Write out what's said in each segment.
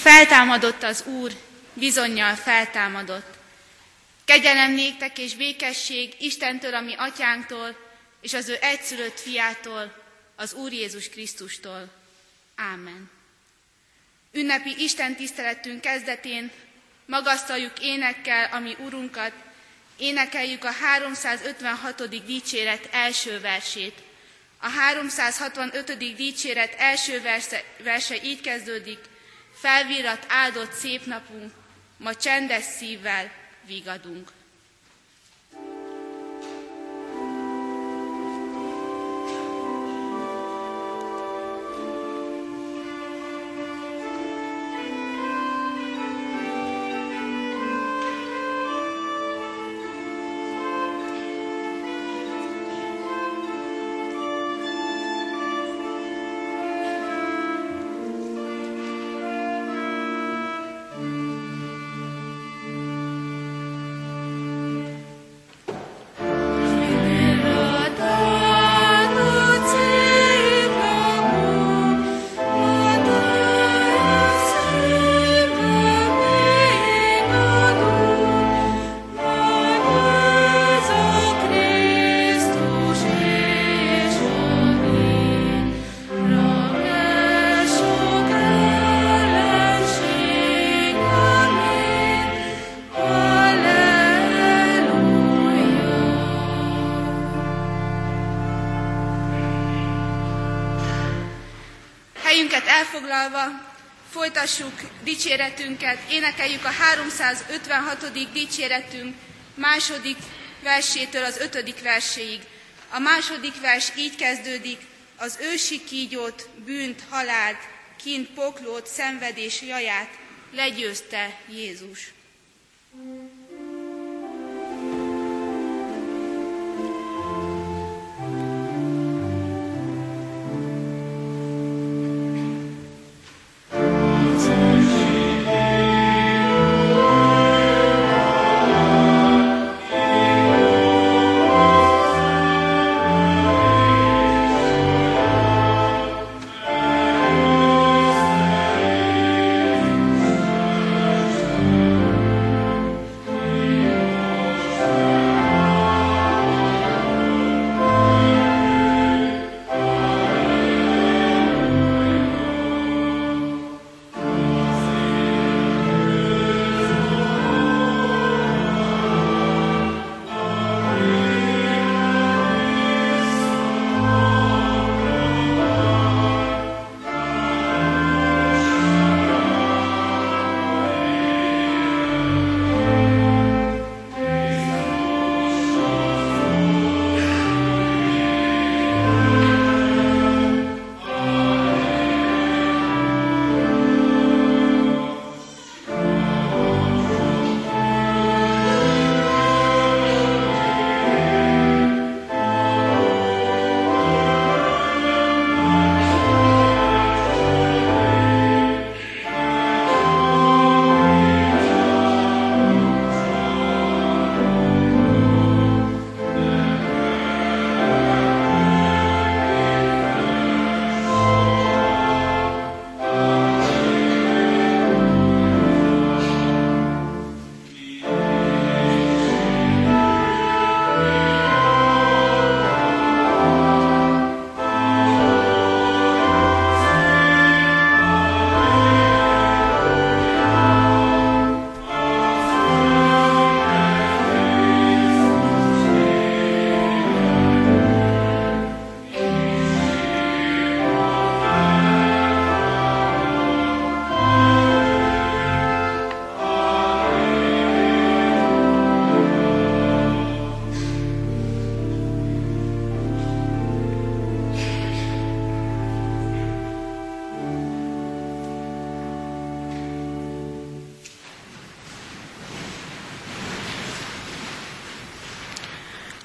Feltámadott az Úr, bizonyal feltámadott. Kegyelem néktek és békesség Istentől, ami atyánktól, és az ő egyszülött fiától, az Úr Jézus Krisztustól. Ámen. Ünnepi Isten tiszteletünk kezdetén magasztaljuk énekkel, ami Urunkat, énekeljük a 356. dicséret első versét. A 365. dicséret első verse, verse így kezdődik, felvírat áldott szép napunk, ma csendes szívvel vigadunk. Dicséretünket, énekeljük a 356. dicséretünk második versétől az ötödik verséig. A második vers így kezdődik, az ősi kígyót, bűnt, halált, kint poklót, szenvedés jaját legyőzte Jézus.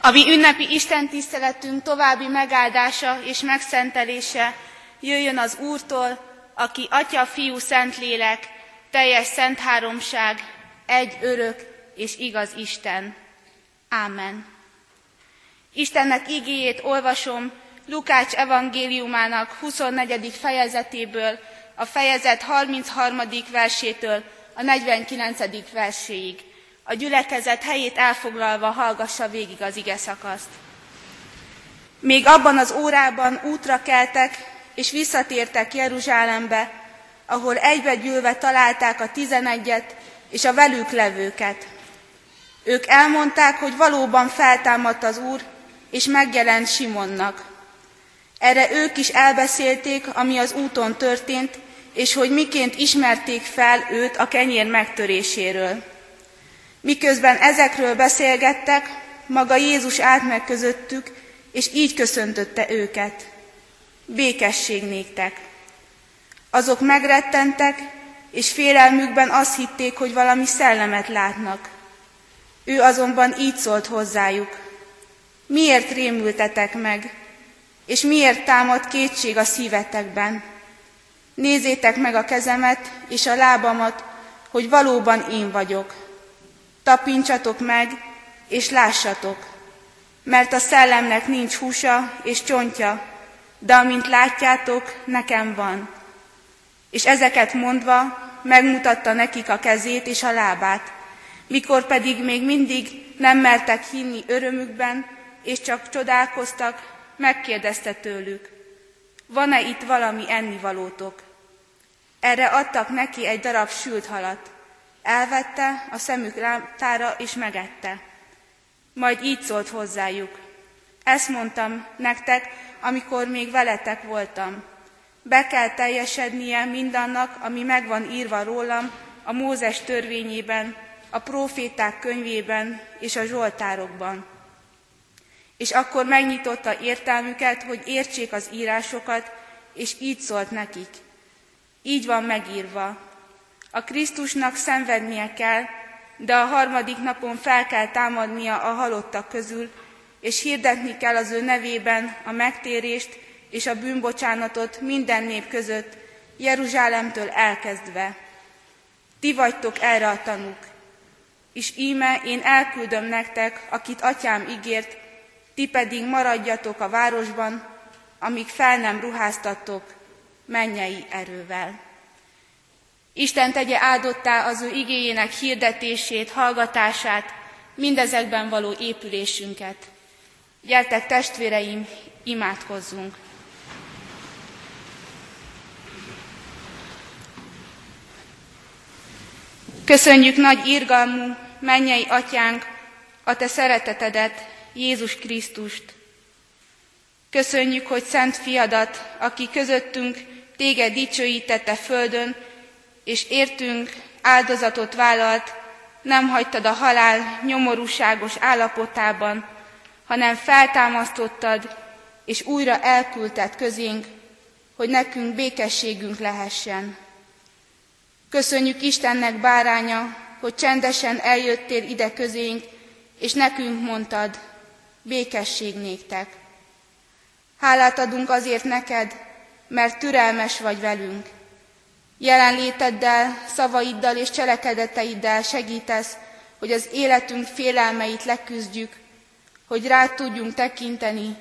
A mi ünnepi Isten tiszteletünk további megáldása és megszentelése jöjjön az Úrtól, aki Atya, Fiú, Szentlélek, teljes szent háromság, egy örök és igaz Isten. Ámen. Istennek igéjét olvasom Lukács evangéliumának 24. fejezetéből, a fejezet 33. versétől a 49. verséig. A gyülekezet helyét elfoglalva hallgassa végig az ige szakaszt. Még abban az órában útra keltek, és visszatértek Jeruzsálembe, ahol egybegyűlve találták a tizenegyet és a velük levőket. Ők elmondták, hogy valóban feltámadt az Úr, és megjelent Simonnak. Erre ők is elbeszélték, ami az úton történt, és hogy miként ismerték fel őt a kenyér megtöréséről. Miközben ezekről beszélgettek, maga Jézus állt meg közöttük, és így köszöntötte őket. Békesség néktek. Azok megrettentek, és félelmükben azt hitték, hogy valami szellemet látnak. Ő azonban így szólt hozzájuk. Miért rémültetek meg, és miért támad kétség a szívetekben? Nézzétek meg a kezemet és a lábamat, hogy valóban én vagyok. Tapincsatok meg, és lássatok, mert a szellemnek nincs húsa és csontja, de amint látjátok, nekem van. És ezeket mondva megmutatta nekik a kezét és a lábát, mikor pedig még mindig nem mertek hinni örömükben, és csak csodálkoztak, megkérdezte tőlük, van-e itt valami ennivalótok? Erre adtak neki egy darab sült halat. Elvette, a szemük látára és megette. Majd így szólt hozzájuk. Ezt mondtam nektek, amikor még veletek voltam. Be kell teljesednie mindannak, ami megvan írva rólam a Mózes törvényében, a proféták könyvében és a zsoltárokban. És akkor megnyitotta értelmüket, hogy értsék az írásokat, és így szólt nekik. Így van megírva. A Krisztusnak szenvednie kell, de a harmadik napon fel kell támadnia a halottak közül, és hirdetni kell az ő nevében a megtérést és a bűnbocsánatot minden nép között, Jeruzsálemtől elkezdve. Ti vagytok erre a tanúk. És íme én elküldöm nektek, akit atyám ígért, ti pedig maradjatok a városban, amíg fel nem ruháztattok mennyei erővel. Isten tegye áldottá az ő igéjének hirdetését, hallgatását, mindezekben való épülésünket. Gyertek testvéreim, imádkozzunk! Köszönjük nagy irgalmú, mennyei atyánk, a te szeretetedet, Jézus Krisztust. Köszönjük, hogy szent fiadat, aki közöttünk téged dicsőítette földön, és értünk áldozatot vállalt, nem hagytad a halál nyomorúságos állapotában, hanem feltámasztottad, és újra elküldted közénk, hogy nekünk békességünk lehessen. Köszönjük Istennek báránya, hogy csendesen eljöttél ide közénk, és nekünk mondtad, békesség néktek. Hálát adunk azért neked, mert türelmes vagy velünk. Jelenléteddel, szavaiddal és cselekedeteiddel segítesz, hogy az életünk félelmeit leküzdjük, hogy rád tudjunk tekinteni,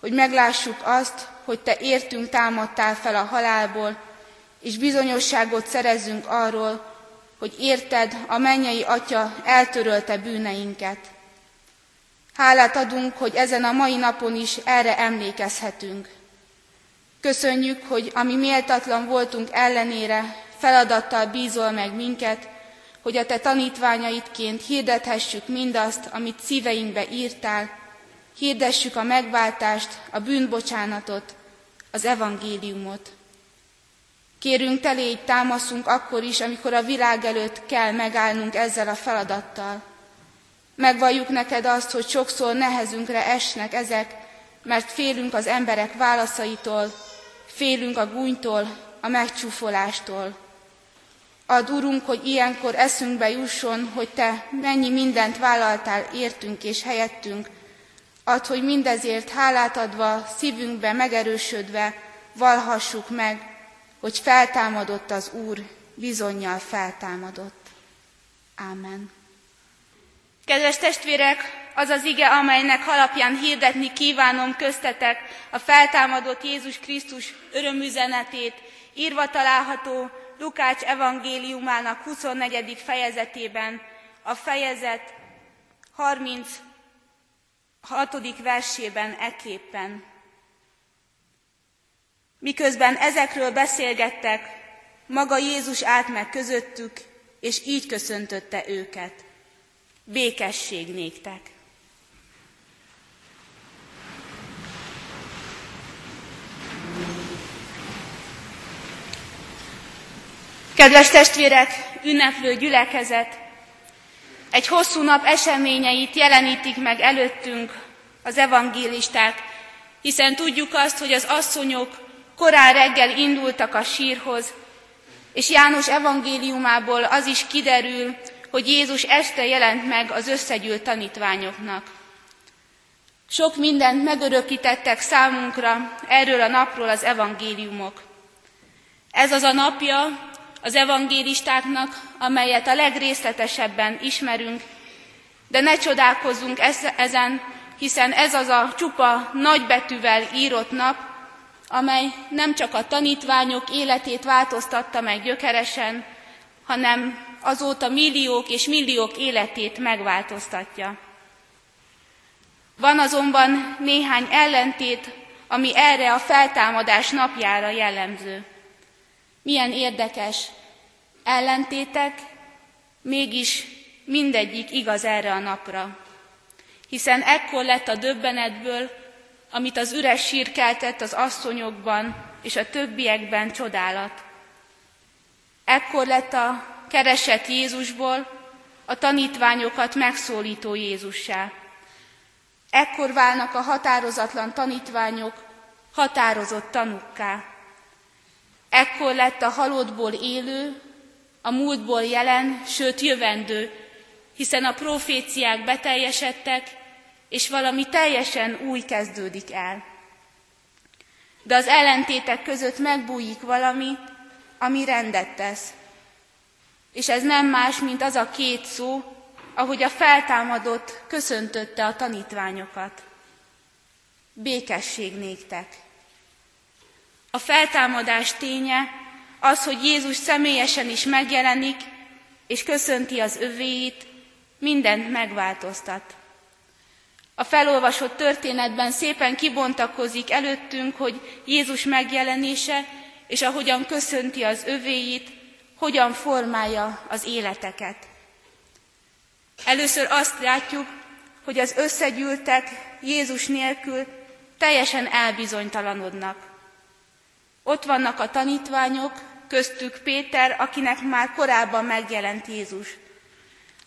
hogy meglássuk azt, hogy Te értünk támadtál fel a halálból, és bizonyosságot szerezzünk arról, hogy érted, a mennyei Atya eltörölte bűneinket. Hálát adunk, hogy ezen a mai napon is erre emlékezhetünk. Köszönjük, hogy ami méltatlan voltunk ellenére, feladattal bízol meg minket, hogy a te tanítványaidként hirdethessük mindazt, amit szíveinkbe írtál, hirdessük a megváltást, a bűnbocsánatot, az evangéliumot. Kérünk, te légy támaszunk akkor is, amikor a világ előtt kell megállnunk ezzel a feladattal. Megvalljuk neked azt, hogy sokszor nehezünkre esnek ezek, mert félünk az emberek válaszaitól, félünk a gúnytól, a megcsúfolástól. Ad, Urunk, hogy ilyenkor eszünkbe jusson, hogy Te mennyi mindent vállaltál értünk és helyettünk. Ad, hogy mindezért hálát adva, szívünkbe megerősödve valhassuk meg, hogy feltámadott az Úr, bizonyal feltámadott. Ámen. Kedves testvérek, az az ige, amelynek alapján hirdetni kívánom köztetek a feltámadott Jézus Krisztus örömüzenetét, írva található Lukács evangéliumának 24. fejezetében, a fejezet 36. versében eképpen. Miközben ezekről beszélgettek, maga Jézus állt meg közöttük, és így köszöntötte őket. Békesség néktek! Kedves testvérek, ünneplő gyülekezet, egy hosszú nap eseményeit jelenítik meg előttünk az evangélisták, hiszen tudjuk azt, hogy az asszonyok korán reggel indultak a sírhoz, és János evangéliumából az is kiderül, hogy Jézus este jelent meg az összegyűlt tanítványoknak. Sok mindent megörökítettek számunkra erről a napról az evangéliumok. Ez az a napja, az evangélistáknak, amelyet a legrészletesebben ismerünk, de ne csodálkozzunk ezen, hiszen ez az a csupa nagybetűvel írott nap, amely nem csak a tanítványok életét változtatta meg gyökeresen, hanem azóta milliók és milliók életét megváltoztatja. Van azonban néhány ellentét, ami erre a feltámadás napjára jellemző. Milyen érdekes. Ellentétek, mégis mindegyik igaz erre a napra. Hiszen ekkor lett a döbbenetből, amit az üres sír keltett az asszonyokban és a többiekben csodálat. Ekkor lett a keresett Jézusból a tanítványokat megszólító Jézussá. Ekkor válnak a határozatlan tanítványok határozott tanukká. Ekkor lett a halottból élő, a múltból jelen, sőt jövendő, hiszen a proféciák beteljesedtek, és valami teljesen új kezdődik el. De az ellentétek között megbújik valami, ami rendet tesz. És ez nem más, mint az a két szó, ahogy a feltámadott köszöntötte a tanítványokat. Békesség néktek. A feltámadás ténye az, hogy Jézus személyesen is megjelenik, és köszönti az övéit, mindent megváltoztat. A felolvasott történetben szépen kibontakozik előttünk, hogy Jézus megjelenése, és ahogyan köszönti az övéit, hogyan formálja az életeket. Először azt látjuk, hogy az összegyűltek Jézus nélkül teljesen elbizonytalanodnak. Ott vannak a tanítványok, köztük Péter, akinek már korábban megjelent Jézus.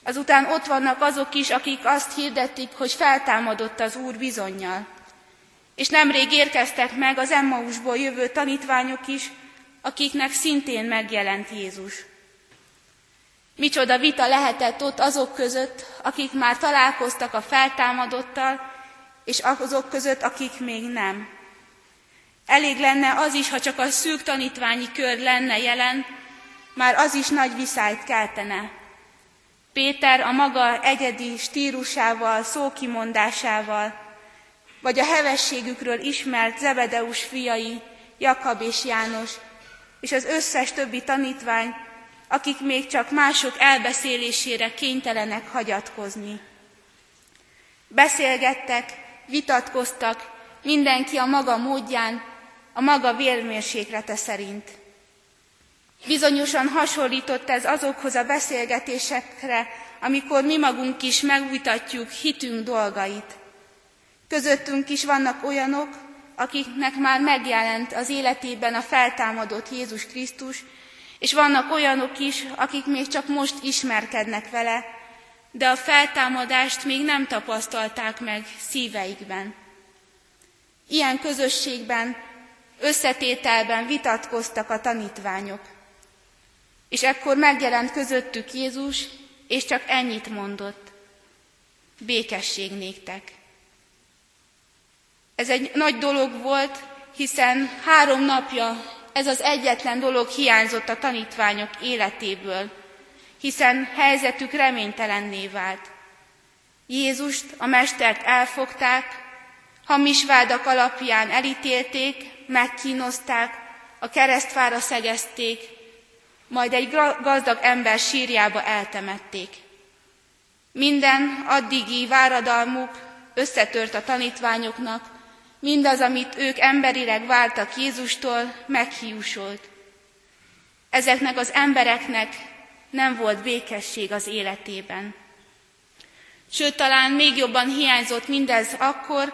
Azután ott vannak azok is, akik azt hirdetik, hogy feltámadott az Úr bizonyal. És nemrég érkeztek meg az Emmausból jövő tanítványok is, akiknek szintén megjelent Jézus. Micsoda vita lehetett ott azok között, akik már találkoztak a feltámadottal, és azok között, akik még nem. Elég lenne az is, ha csak a szűk tanítványi kör lenne jelen, már az is nagy viszályt keltene. Péter a maga egyedi stílusával, szókimondásával, vagy a hevességükről ismert Zebedeus fiai, Jakab és János, és az összes többi tanítvány, akik még csak mások elbeszélésére kénytelenek hagyatkozni. Beszélgettek, vitatkoztak, mindenki a maga módján, a maga vérmérséklete szerint. Bizonyosan hasonlított ez azokhoz a beszélgetésekre, amikor mi magunk is megvitatjuk hitünk dolgait. Közöttünk is vannak olyanok, akiknek már megjelent az életében a feltámadott Jézus Krisztus, és vannak olyanok is, akik még csak most ismerkednek vele, de a feltámadást még nem tapasztalták meg szíveikben. Ilyen közösségben összetételben vitatkoztak a tanítványok. És ekkor megjelent közöttük Jézus, és csak ennyit mondott. Békesség néktek. Ez egy nagy dolog volt, hiszen három napja ez az egyetlen dolog hiányzott a tanítványok életéből, hiszen helyzetük reménytelenné vált. Jézust, a mestert elfogták, hamis vádak alapján elítélték, megkínozták, a keresztfára szegezték, majd egy gazdag ember sírjába eltemették. Minden addigi váradalmuk összetört a tanítványoknak, mindaz, amit ők emberileg vártak Jézustól, meghiúsult. Ezeknek az embereknek nem volt békesség az életében. Sőt, talán még jobban hiányzott mindez akkor,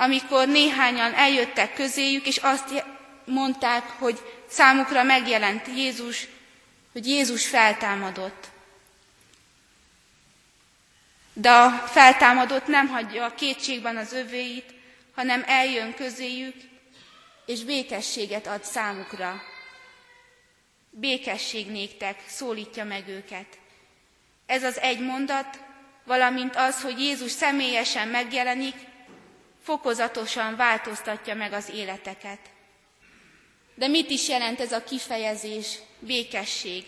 amikor néhányan eljöttek közéjük, és azt mondták, hogy számukra megjelent Jézus, hogy Jézus feltámadott. De a feltámadott nem hagyja a kétségben az övéit, hanem eljön közéjük, és békességet ad számukra. Békesség néktek, szólítja meg őket. Ez az egy mondat, valamint az, hogy Jézus személyesen megjelenik, fokozatosan változtatja meg az életeket. De mit is jelent ez a kifejezés, békesség?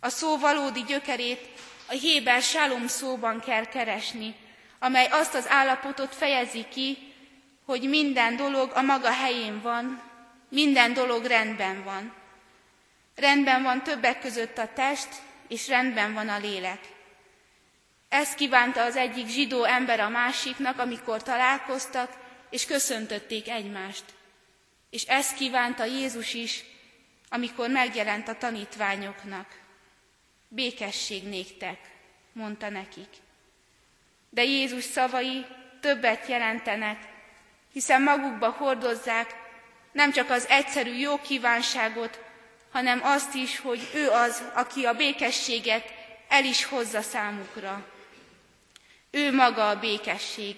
A szó valódi gyökerét a Héber Shalom szóban kell keresni, amely azt az állapotot fejezi ki, hogy minden dolog a maga helyén van, minden dolog rendben van. Rendben van többek között a test, és rendben van a lélek. Ezt kívánta az egyik zsidó ember a másiknak, amikor találkoztak, és köszöntötték egymást. És ezt kívánta Jézus is, amikor megjelent a tanítványoknak. Békesség néktek, mondta nekik. De Jézus szavai többet jelentenek, hiszen magukba hordozzák nem csak az egyszerű jó kívánságot, hanem azt is, hogy ő az, aki a békességet el is hozza számukra. Ő maga a békesség.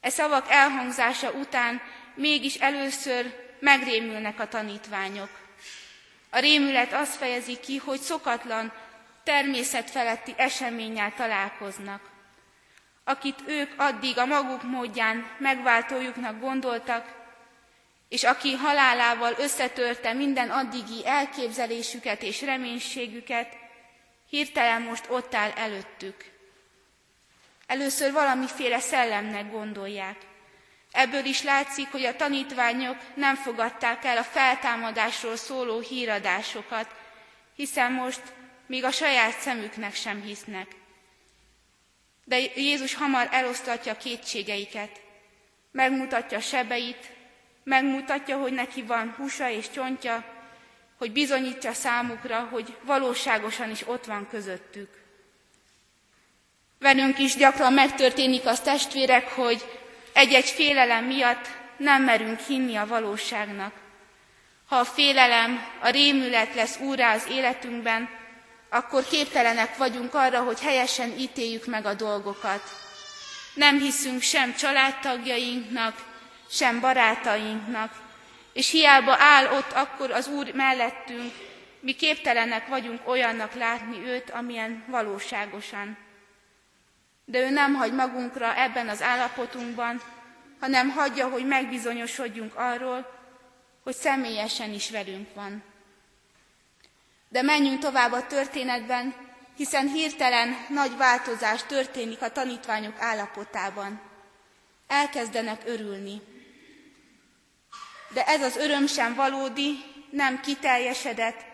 E szavak elhangzása után mégis először megrémülnek a tanítványok. A rémület azt fejezi ki, hogy szokatlan, természetfeletti eseménnyel találkoznak. Akit ők addig a maguk módján megváltójuknak gondoltak, és aki halálával összetörte minden addigi elképzelésüket és reménységüket, hirtelen most ott áll előttük. Először valamiféle szellemnek gondolják. Ebből is látszik, hogy a tanítványok nem fogadták el a feltámadásról szóló híradásokat, hiszen most még a saját szemüknek sem hisznek. De Jézus hamar elosztatja kétségeiket, megmutatja sebeit, megmutatja, hogy neki van húsa és csontja, hogy bizonyítja számukra, hogy valóságosan is ott van közöttük. Velünk is gyakran megtörténik az testvérek, hogy egy-egy félelem miatt nem merünk hinni a valóságnak. Ha a félelem, a rémület lesz úrá az életünkben, akkor képtelenek vagyunk arra, hogy helyesen ítéljük meg a dolgokat. Nem hiszünk sem családtagjainknak, sem barátainknak, és hiába áll ott akkor az Úr mellettünk, mi képtelenek vagyunk olyannak látni őt, amilyen valóságosan de ő nem hagy magunkra ebben az állapotunkban, hanem hagyja, hogy megbizonyosodjunk arról, hogy személyesen is velünk van. De menjünk tovább a történetben, hiszen hirtelen nagy változás történik a tanítványok állapotában. Elkezdenek örülni. De ez az öröm sem valódi, nem kiteljesedett,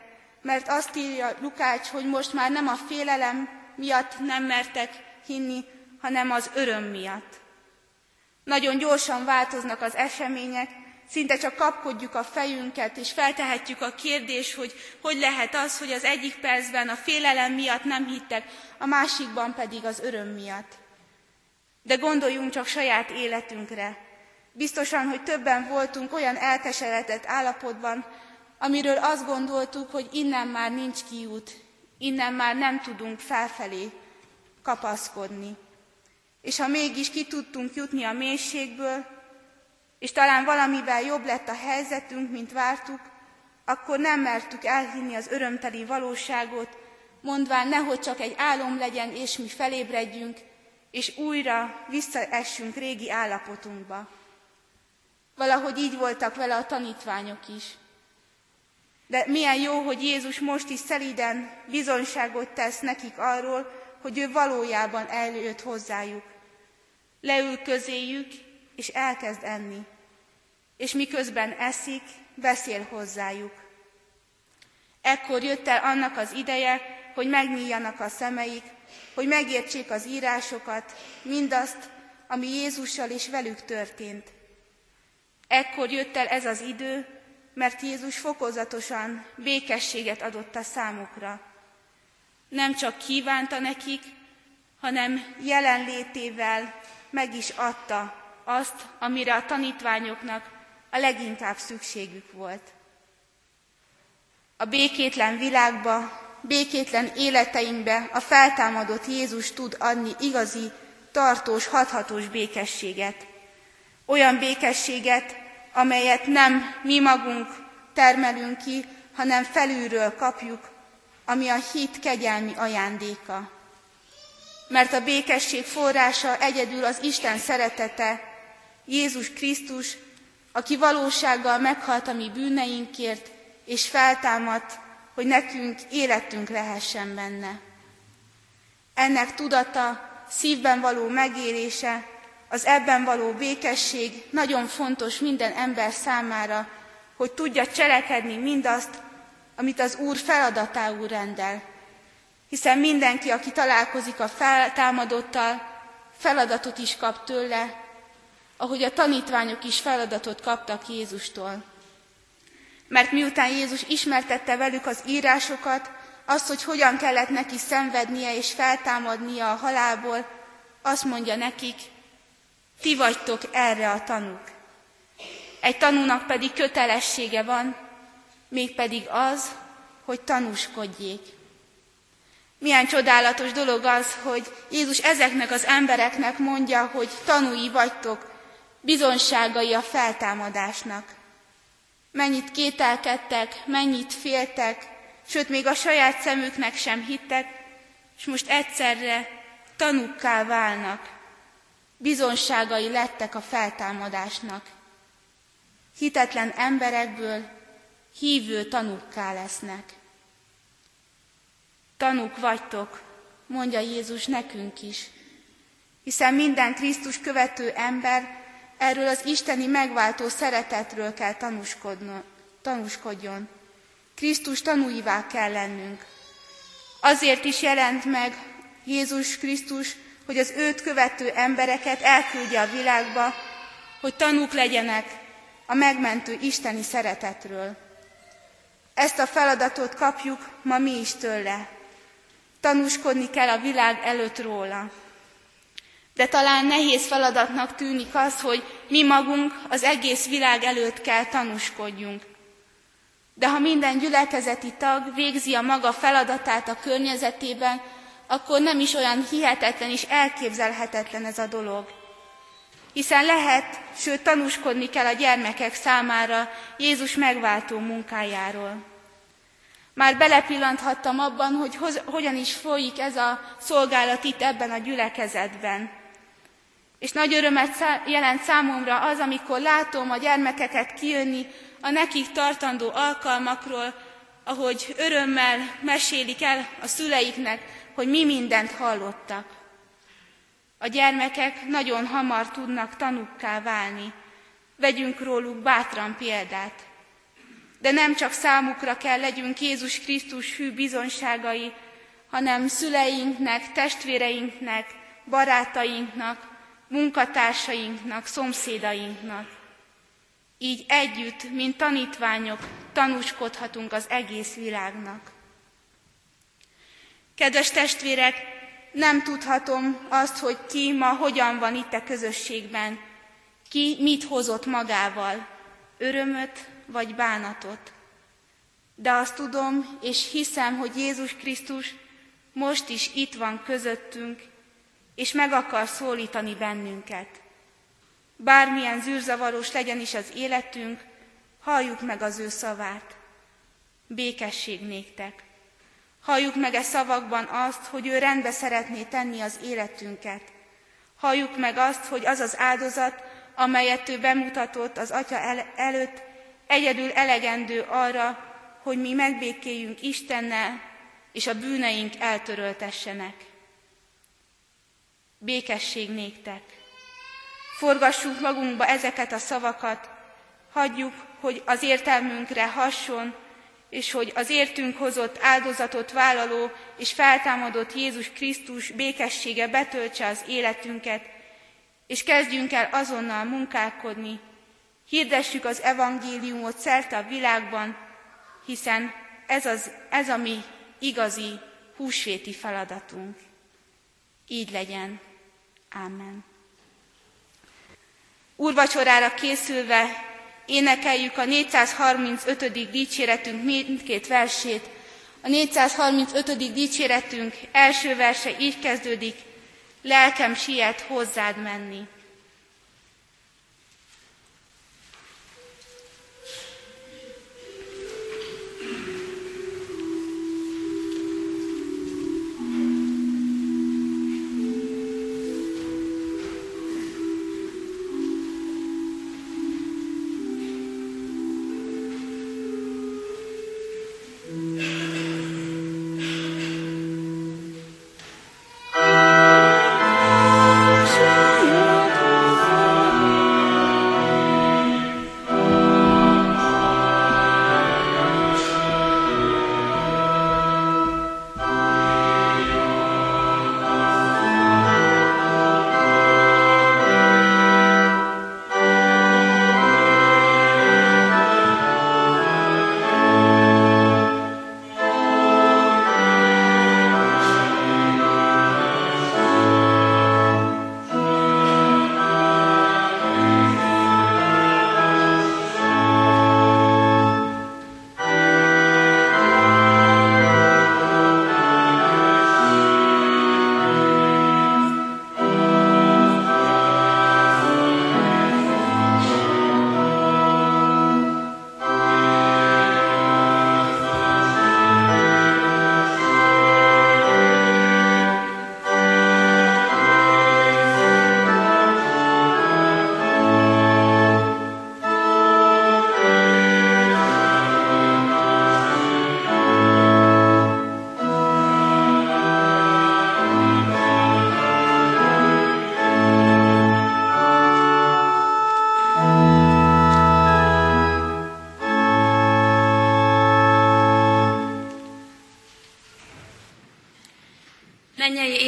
mert azt írja Lukács, hogy most már nem a félelem miatt nem mertek hinni, hanem az öröm miatt. Nagyon gyorsan változnak az események, szinte csak kapkodjuk a fejünket, és feltehetjük a kérdést, hogy hogy lehet az, hogy az egyik percben a félelem miatt nem hittek, a másikban pedig az öröm miatt. De gondoljunk csak saját életünkre. Biztosan, hogy többen voltunk olyan elkeseredett állapotban, amiről azt gondoltuk, hogy innen már nincs kiút, innen már nem tudunk felfelé kapaszkodni. És ha mégis ki tudtunk jutni a mélységből, és talán valamivel jobb lett a helyzetünk, mint vártuk, akkor nem mertük elhinni az örömteli valóságot, mondván nehogy csak egy álom legyen, és mi felébredjünk, és újra visszaessünk régi állapotunkba. Valahogy így voltak vele a tanítványok is. De milyen jó, hogy Jézus most is szeliden bizonyságot tesz nekik arról, hogy ő valójában eljött hozzájuk. Leül közéjük, és elkezd enni. És miközben eszik, beszél hozzájuk. Ekkor jött el annak az ideje, hogy megnyíljanak a szemeik, hogy megértsék az írásokat, mindazt, ami Jézussal és velük történt. Ekkor jött el ez az idő, mert Jézus fokozatosan békességet adott a számukra. Nem csak kívánta nekik, hanem jelenlétével meg is adta azt, amire a tanítványoknak a leginkább szükségük volt. A békétlen világba, békétlen életeinkbe a feltámadott Jézus tud adni igazi, tartós, hathatós békességet. Olyan békességet, amelyet nem mi magunk termelünk ki, hanem felülről kapjuk, ami a hit kegyelmi ajándéka. Mert a békesség forrása egyedül az Isten szeretete, Jézus Krisztus, aki valósággal meghalt a mi bűneinkért, és feltámadt, hogy nekünk életünk lehessen benne. Ennek tudata, szívben való megélése, az ebben való békesség nagyon fontos minden ember számára, hogy tudja cselekedni mindazt, amit az Úr feladatául rendel. Hiszen mindenki, aki találkozik a feltámadottal, feladatot is kap tőle, ahogy a tanítványok is feladatot kaptak Jézustól. Mert miután Jézus ismertette velük az írásokat, azt, hogy hogyan kellett neki szenvednie és feltámadnia a halálból, azt mondja nekik, ti vagytok erre a tanúk. Egy tanúnak pedig kötelessége van, mégpedig az, hogy tanúskodjék. Milyen csodálatos dolog az, hogy Jézus ezeknek az embereknek mondja, hogy tanúi vagytok, bizonságai a feltámadásnak. Mennyit kételkedtek, mennyit féltek, sőt még a saját szemüknek sem hittek, és most egyszerre tanukká válnak, bizonságai lettek a feltámadásnak. Hitetlen emberekből hívő tanukká lesznek. Tanuk vagytok, mondja Jézus nekünk is, hiszen minden Krisztus követő ember erről az isteni megváltó szeretetről kell tanúskodjon. Krisztus tanúivá kell lennünk. Azért is jelent meg Jézus Krisztus, hogy az őt követő embereket elküldje a világba, hogy tanúk legyenek a megmentő isteni szeretetről. Ezt a feladatot kapjuk ma mi is tőle. Tanúskodni kell a világ előtt róla. De talán nehéz feladatnak tűnik az, hogy mi magunk az egész világ előtt kell tanúskodjunk. De ha minden gyülekezeti tag végzi a maga feladatát a környezetében, akkor nem is olyan hihetetlen és elképzelhetetlen ez a dolog. Hiszen lehet, sőt tanúskodni kell a gyermekek számára Jézus megváltó munkájáról. Már belepillanthattam abban, hogy hoz, hogyan is folyik ez a szolgálat itt ebben a gyülekezetben. És nagy örömet jelent számomra az, amikor látom a gyermekeket kijönni a nekik tartandó alkalmakról, ahogy örömmel mesélik el a szüleiknek, hogy mi mindent hallottak. A gyermekek nagyon hamar tudnak tanukká válni. Vegyünk róluk bátran példát. De nem csak számukra kell legyünk Jézus Krisztus hű bizonságai, hanem szüleinknek, testvéreinknek, barátainknak, munkatársainknak, szomszédainknak. Így együtt, mint tanítványok, tanúskodhatunk az egész világnak. Kedves testvérek, nem tudhatom azt, hogy ki ma hogyan van itt a közösségben, ki mit hozott magával, örömöt vagy bánatot. De azt tudom és hiszem, hogy Jézus Krisztus most is itt van közöttünk, és meg akar szólítani bennünket. Bármilyen zűrzavaros legyen is az életünk, halljuk meg az ő szavát. Békesség néktek. Halljuk meg e szavakban azt, hogy ő rendbe szeretné tenni az életünket. Halljuk meg azt, hogy az az áldozat, amelyet ő bemutatott az Atya el- előtt, egyedül elegendő arra, hogy mi megbékéljünk Istennel, és a bűneink eltöröltessenek. Békesség néktek! Forgassuk magunkba ezeket a szavakat, hagyjuk, hogy az értelmünkre hasson, és hogy az értünk hozott áldozatot vállaló és feltámadott Jézus Krisztus békessége betöltse az életünket, és kezdjünk el azonnal munkálkodni, hirdessük az evangéliumot szerte a világban, hiszen ez, az, ez a mi igazi húsvéti feladatunk. Így legyen. Amen. Úrvacsorára készülve énekeljük a 435. dicséretünk mindkét versét. A 435. dicséretünk első verse így kezdődik, lelkem siet hozzád menni.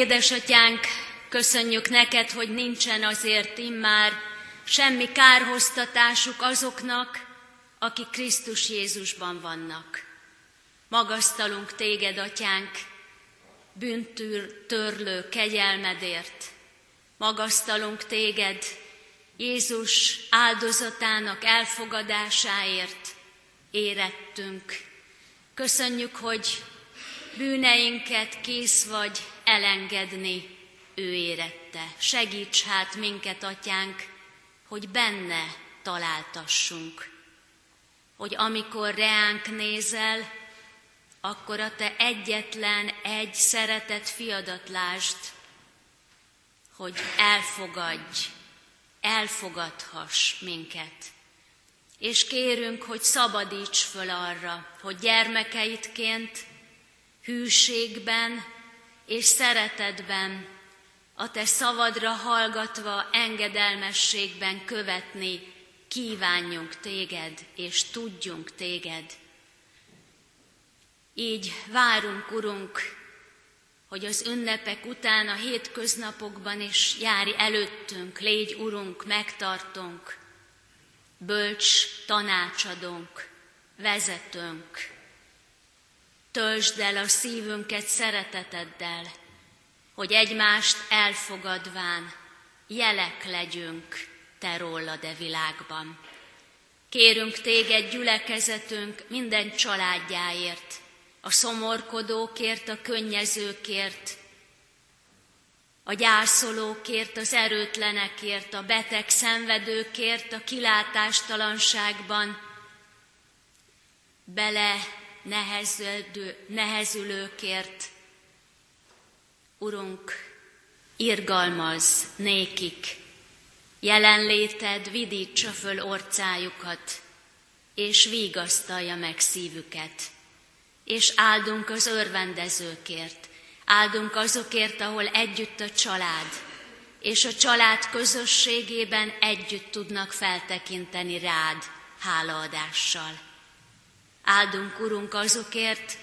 Édesatyánk, köszönjük neked, hogy nincsen azért immár semmi kárhoztatásuk azoknak, akik Krisztus Jézusban vannak. Magasztalunk téged, atyánk, bűntűr törlő kegyelmedért. Magasztalunk téged Jézus áldozatának elfogadásáért érettünk. Köszönjük, hogy bűneinket kész vagy elengedni, ő érette. Segíts hát minket, atyánk, hogy benne találtassunk. Hogy amikor reánk nézel, akkor a te egyetlen egy szeretett fiadat lásd, hogy elfogadj, elfogadhass minket. És kérünk, hogy szabadíts föl arra, hogy gyermekeidként hűségben és szeretetben, a te szavadra hallgatva engedelmességben követni kívánjunk téged, és tudjunk téged. Így várunk, Urunk, hogy az ünnepek után a hétköznapokban is járj előttünk, légy, Urunk, megtartunk, bölcs tanácsadónk, vezetőnk, Töltsd el a szívünket szereteteddel, hogy egymást elfogadván jelek legyünk Te rólad e világban. Kérünk Téged gyülekezetünk minden családjáért, a szomorkodókért, a könnyezőkért, a gyászolókért, az erőtlenekért, a beteg szenvedőkért, a kilátástalanságban, bele nehezedő, nehezülőkért. Urunk, irgalmaz nékik, jelenléted vidítsa föl orcájukat, és vigasztalja meg szívüket. És áldunk az örvendezőkért, áldunk azokért, ahol együtt a család, és a család közösségében együtt tudnak feltekinteni rád, hálaadással. Áldunk, Urunk, azokért,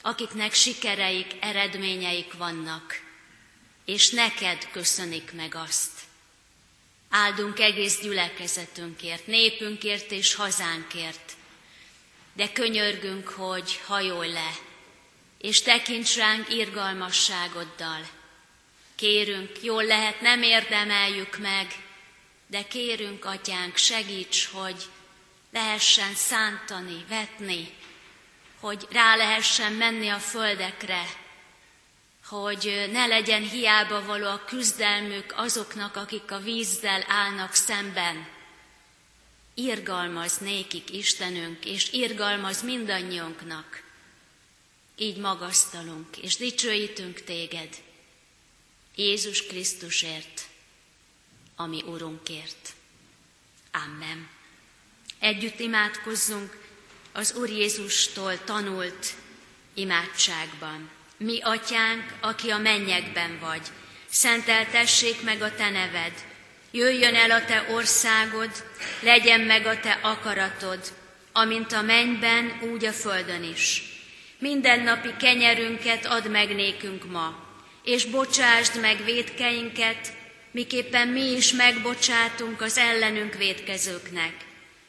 akiknek sikereik, eredményeik vannak, és neked köszönik meg azt. Áldunk egész gyülekezetünkért, népünkért és hazánkért, de könyörgünk, hogy hajolj le, és tekints ránk irgalmasságoddal. Kérünk, jól lehet, nem érdemeljük meg, de kérünk, atyánk, segíts, hogy lehessen szántani, vetni, hogy rá lehessen menni a földekre, hogy ne legyen hiába való a küzdelmük azoknak, akik a vízzel állnak szemben. Irgalmaz nékik Istenünk, és irgalmaz mindannyiunknak. Így magasztalunk, és dicsőítünk téged, Jézus Krisztusért, ami Urunkért. Amen. Együtt imádkozzunk az Úr Jézustól tanult imádságban. Mi, atyánk, aki a mennyekben vagy, szenteltessék meg a te neved, jöjjön el a te országod, legyen meg a te akaratod, amint a mennyben, úgy a földön is. Mindennapi kenyerünket add meg nékünk ma, és bocsásd meg védkeinket, miképpen mi is megbocsátunk az ellenünk védkezőknek.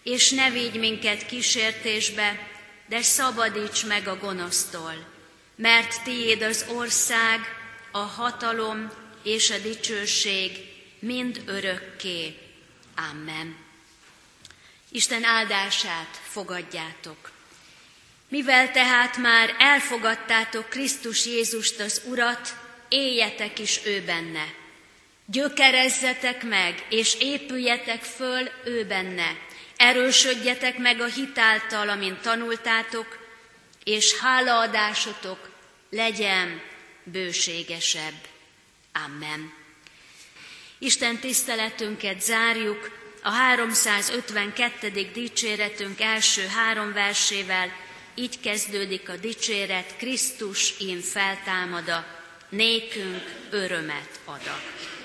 És ne vigy minket kísértésbe, de szabadíts meg a gonosztól, mert tiéd az ország, a hatalom és a dicsőség mind örökké. Amen. Isten áldását fogadjátok. Mivel tehát már elfogadtátok Krisztus Jézust az Urat, éljetek is ő benne. Gyökerezzetek meg, és épüljetek föl ő benne. Erősödjetek meg a hitáltal, amint tanultátok, és hálaadásotok legyen bőségesebb. Amen. Isten tiszteletünket zárjuk a 352. dicséretünk első három versével. Így kezdődik a dicséret, Krisztus én feltámada, nékünk örömet adat.